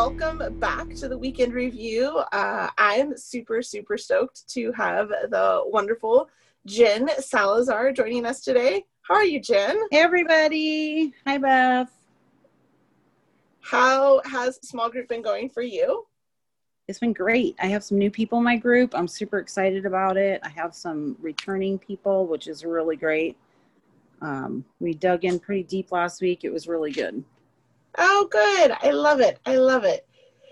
Welcome back to the weekend review. Uh, I'm super, super stoked to have the wonderful Jen Salazar joining us today. How are you, Jen? Hey, everybody. Hi, Beth. How has small group been going for you? It's been great. I have some new people in my group. I'm super excited about it. I have some returning people, which is really great. Um, we dug in pretty deep last week. It was really good. Oh, good. I love it. I love it.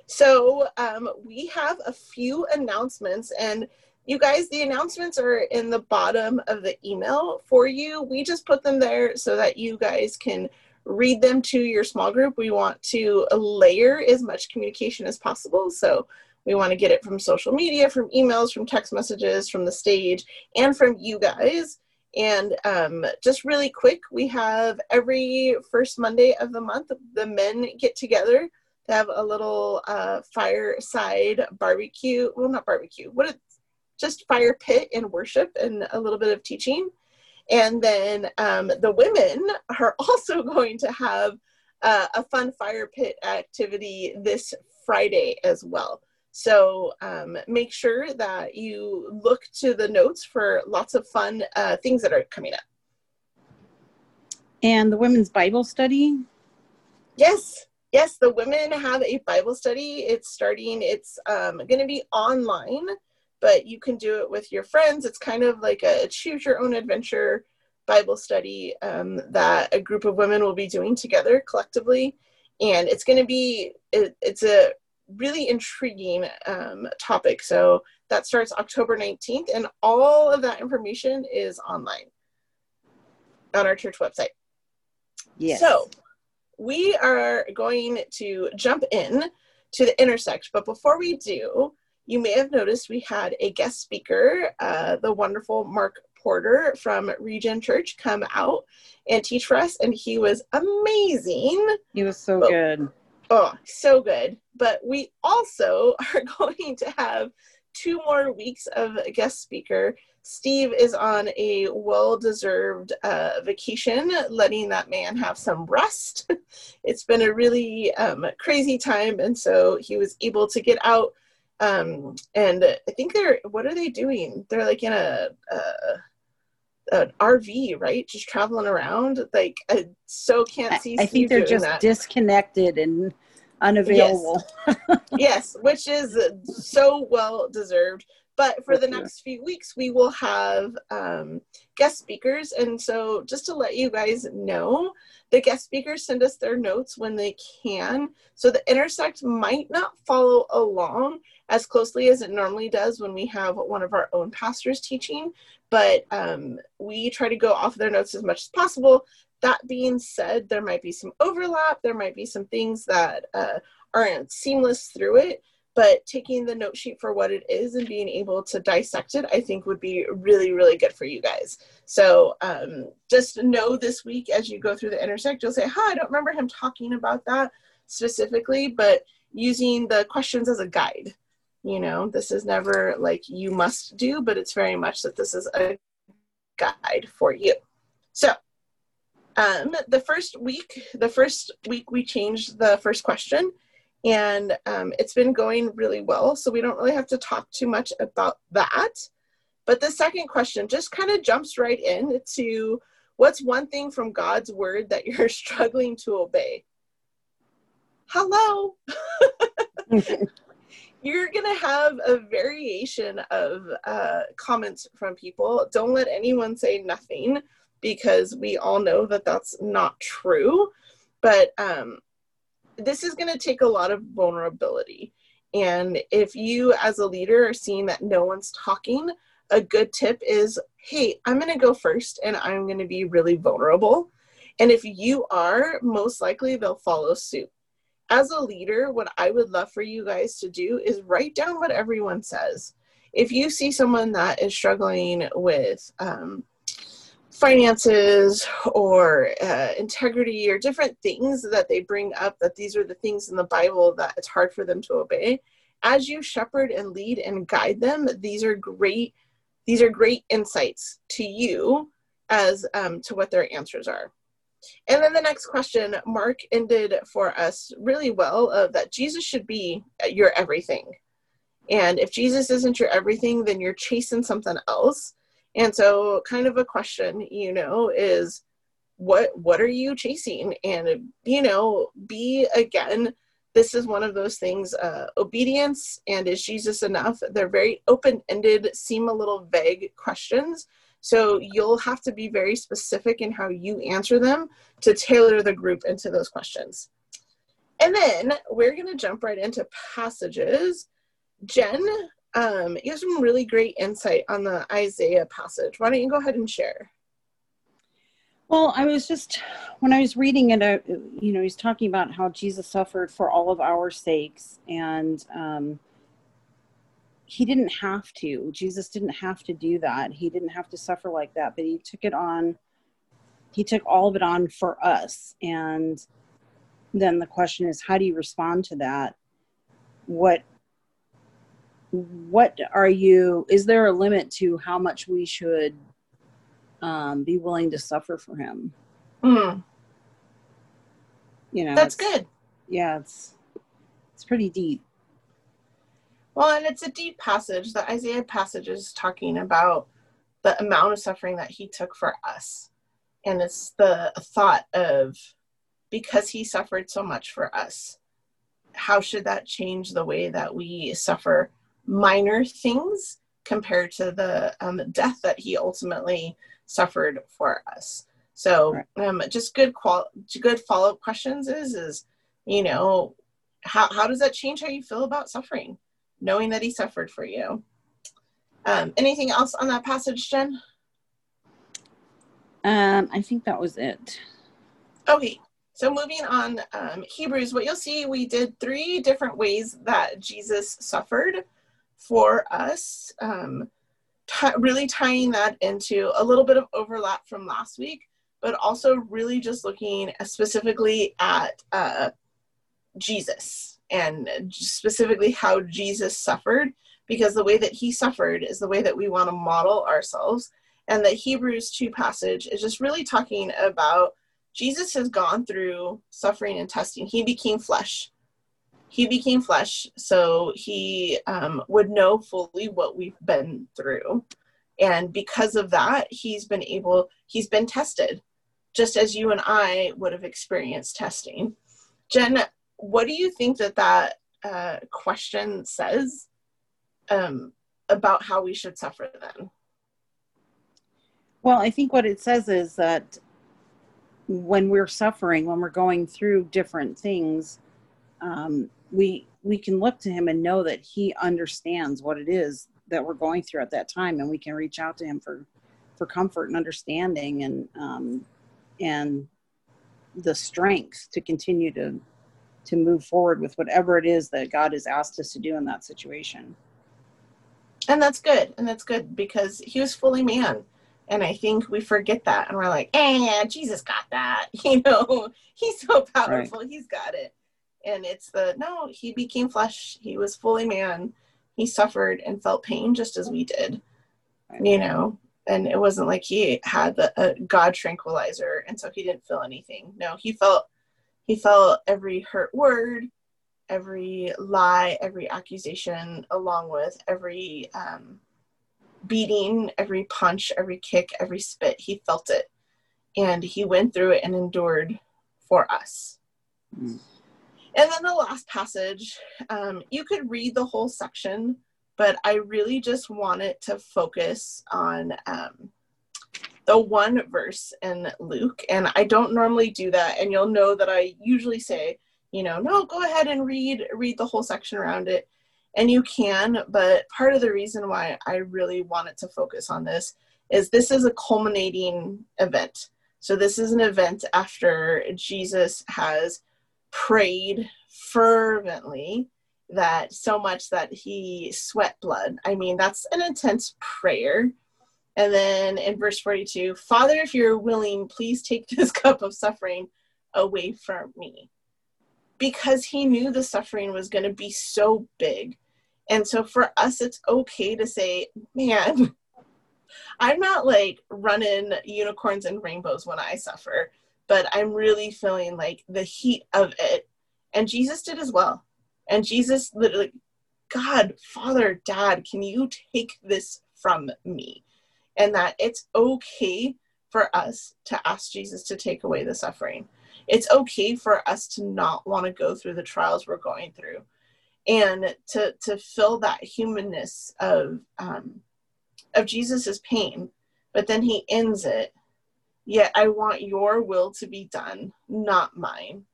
So, um, we have a few announcements, and you guys, the announcements are in the bottom of the email for you. We just put them there so that you guys can read them to your small group. We want to layer as much communication as possible. So, we want to get it from social media, from emails, from text messages, from the stage, and from you guys. And um, just really quick, we have every first Monday of the month, the men get together to have a little uh, fireside barbecue. Well, not barbecue. What? It, just fire pit and worship and a little bit of teaching. And then um, the women are also going to have uh, a fun fire pit activity this Friday as well. So um, make sure that you look to the notes for lots of fun uh, things that are coming up. And the women's Bible study? Yes, yes, the women have a Bible study. It's starting, it's um, going to be online, but you can do it with your friends. It's kind of like a choose your own adventure Bible study um, that a group of women will be doing together collectively. And it's going to be, it, it's a really intriguing um, topic. So that starts October 19th, and all of that information is online on our church website. Yes. So we are going to jump in to the intersect, but before we do, you may have noticed we had a guest speaker, uh, the wonderful Mark Porter from Regen Church, come out and teach for us, and he was amazing. He was so but, good. Oh, so good. But we also are going to have two more weeks of guest speaker. Steve is on a well deserved uh, vacation, letting that man have some rest. it's been a really um, crazy time, and so he was able to get out. Um, and I think they're, what are they doing? They're like in a, a an RV, right? Just traveling around. Like I so can't see. I, I think they're just that. disconnected and unavailable. Yes. yes, which is so well deserved. But for the next few weeks, we will have um, guest speakers. And so, just to let you guys know, the guest speakers send us their notes when they can. So, the intersect might not follow along as closely as it normally does when we have one of our own pastors teaching, but um, we try to go off their notes as much as possible. That being said, there might be some overlap, there might be some things that uh, aren't seamless through it, but taking the note sheet for what it is and being able to dissect it, I think would be really, really good for you guys. So um, just know this week as you go through the intersect, you'll say, Hi, I don't remember him talking about that specifically, but using the questions as a guide you know this is never like you must do but it's very much that this is a guide for you. So um, the first week the first week we changed the first question and um, it's been going really well so we don't really have to talk too much about that. But the second question just kind of jumps right in to what's one thing from god's word that you're struggling to obey? Hello you're to have a variation of uh, comments from people. Don't let anyone say nothing because we all know that that's not true. But um, this is to take a lot of vulnerability. And if you, as a leader, are seeing that no one's talking, a good tip is hey, I'm going to go first and I'm going to be really vulnerable. And if you are, most likely they'll follow suit as a leader, what I would love for you guys to do is write down what everyone says. If you see someone that is struggling with um, finances or uh, integrity or different things that they bring up, that these are the things in the Bible that it's hard for them to obey, as you shepherd and lead and guide them, these are great. These are great insights to you as um, to what their answers are. And then the next question, Mark ended for us really well of that Jesus should be your everything. And if Jesus isn't your everything, then you're chasing something else. And so kind of a question, you know, is what what are you chasing? And you know, be again this is one of those things uh, obedience and is jesus enough they're very open-ended seem a little vague questions so you'll have to be very specific in how you answer them to tailor the group into those questions. And then we're going to jump right into passages. Jen, um, you have some really great insight on the Isaiah passage. Why don't you go ahead and share? Well, I was just, when I was reading it, uh, you know, he's talking about how Jesus suffered for all of our sakes. And um, he didn't have to. Jesus didn't have to do that. He didn't have to suffer like that, but he took it on. He took all of it on for us. And then the question is, how do you respond to that? What what are you is there a limit to how much we should um, be willing to suffer for him mm. you know that's good yeah it's it's pretty deep well, and it's a deep passage. The Isaiah passage is talking about the amount of suffering that he took for us. And it's the thought of because he suffered so much for us, how should that change the way that we suffer minor things compared to the um, death that he ultimately suffered for us? So, um, just good qual- good follow up questions is is you know how how does that change how you feel about suffering? Knowing that he suffered for you. Um, anything else on that passage, Jen? Um, I think that was it. Okay, so moving on, um, Hebrews, what you'll see, we did three different ways that Jesus suffered for us, um, really tying that into a little bit of overlap from last week, but also really just looking specifically at uh, Jesus and specifically how Jesus suffered, because the way that he suffered is the way that we want to model ourselves. And the Hebrews 2 passage is just really talking about Jesus has gone through suffering and testing. He became flesh. He became flesh, so he um, would know fully what we've been through. And because of that, he's been able, he's been tested, just as you and I would have experienced testing. Jen, what do you think that that uh, question says um, about how we should suffer then? Well, I think what it says is that when we're suffering, when we're going through different things, um, we we can look to him and know that he understands what it is that we're going through at that time, and we can reach out to him for for comfort and understanding and um, and the strength to continue to to move forward with whatever it is that God has asked us to do in that situation. And that's good. And that's good because he was fully man. And I think we forget that. And we're like, eh, Jesus got that. You know, he's so powerful. Right. He's got it. And it's the, no, he became flesh. He was fully man. He suffered and felt pain just as we did, right. you know. And it wasn't like he had the, a God tranquilizer. And so he didn't feel anything. No, he felt he felt every hurt word, every lie, every accusation, along with every um, beating, every punch, every kick, every spit. He felt it. And he went through it and endured for us. Mm. And then the last passage, um, you could read the whole section, but I really just wanted to focus on um, the one verse in Luke, and I don't normally do that, and you'll know that I usually say, you know, no, go ahead and read read the whole section around it, and you can. But part of the reason why I really wanted to focus on this is this is a culminating event. So this is an event after Jesus has prayed fervently that so much that he sweat blood. I mean, that's an intense prayer and then in verse 42, Father, if you're willing, please take this cup of suffering away from me. Because he knew the suffering was going to be so big. And so for us, it's okay to say, man, I'm not like running unicorns and rainbows when I suffer, but I'm really feeling like the heat of it. And Jesus did as well. And Jesus literally, God, Father, Dad, can you take this from me? And that it's okay for us to ask Jesus to take away the suffering. It's okay for us to not want to go through the trials we're going through and to to feel that humanness of um, of Jesus's pain, but then he ends it. Yet I want your will to be done, not mine.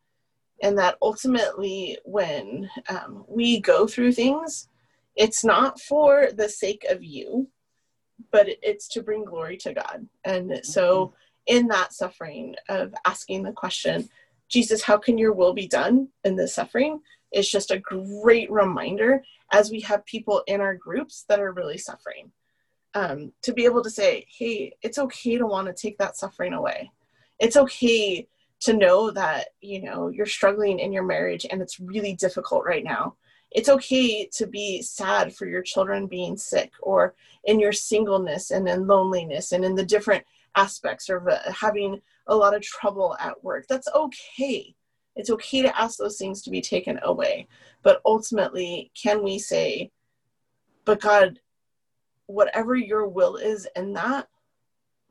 And that ultimately, when um, we go through things, it's not for the sake of you, but it's to bring glory to God. And so, in that suffering of asking the question, Jesus, how can your will be done in this suffering? Is just a great reminder as we have people in our groups that are really suffering. Um, to be able to say, hey, it's okay to want to take that suffering away. It's okay to know that, you know, you're struggling in your marriage and it's really difficult right now it's okay to be sad for your children being sick or in your singleness and in loneliness and in the different aspects of uh, having a lot of trouble at work. That's okay. It's okay to ask those things to be taken away. But ultimately, can we say, but God, whatever your will is in that,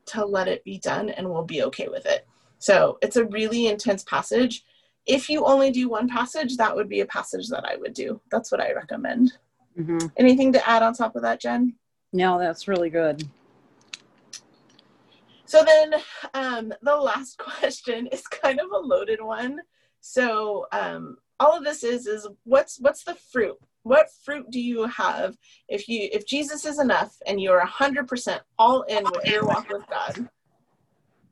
to let it be done and we'll be okay with it. So it's a really intense passage if you only do one passage, that would be a passage that I would do. That's what I recommend. Mm-hmm. Anything to add on top of that, Jen? No, that's really good. So then, um, the last question is kind of a loaded one. So um, all of this is is what's what's the fruit? What fruit do you have if you if Jesus is enough and you're a hundred percent all in with your walk with God?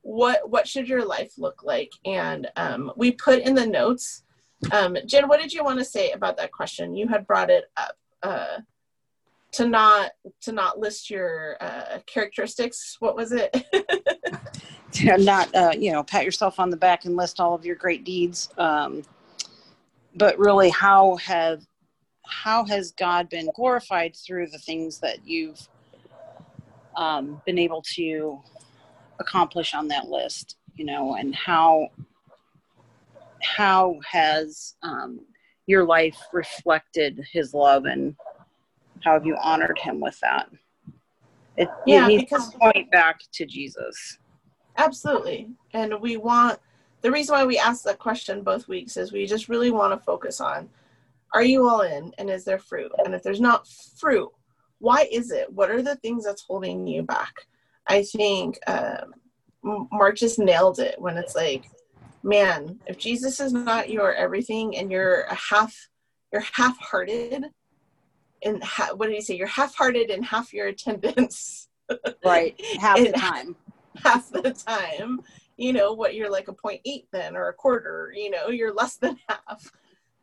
What what should your life look like? And um, we put in the notes um, jen what did you want to say about that question? You had brought it up uh, to not to not list your uh, characteristics what was it? To not uh, you know pat yourself on the back and list all of your great deeds um, but really how have how has god been glorified through the things that you've um, been able to accomplish on that list you know and how how has um, your life reflected his love and how have you honored him with that? It, yeah, it needs because, to point back to jesus. Absolutely. And we want the reason why we ask that question both weeks is we just really want to focus on are you all in and is there fruit? And if there's not fruit why is it? What are the things that's holding you back I think um, Mark just nailed it when it's like, man, if Jesus is not your everything and you're a half, you're half-hearted, and ha- what did he say? You're half-hearted and half your attendance. Right, half the time. Half the time, you know what? You're like a point eight then, or a quarter. You know, you're less than half.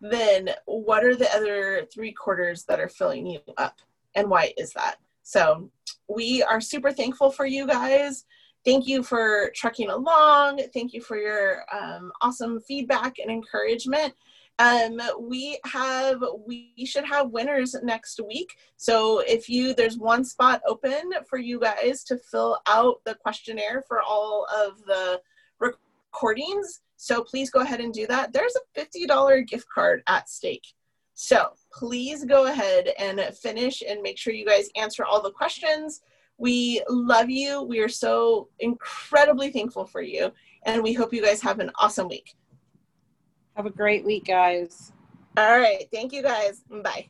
Then what are the other three quarters that are filling you up, and why is that? So we are super thankful for you guys. Thank you for trucking along. Thank you for your um, awesome feedback and encouragement. Um, we have we should have winners next week. So if you there's one spot open for you guys to fill out the questionnaire for all of the recordings. So please go ahead and do that. There's a $50 gift card at stake. So please go ahead and finish and make sure you guys answer all the questions. We love you. We are so incredibly thankful for you. And we hope you guys have an awesome week. Have a great week, guys. All right. Thank you, guys. Bye.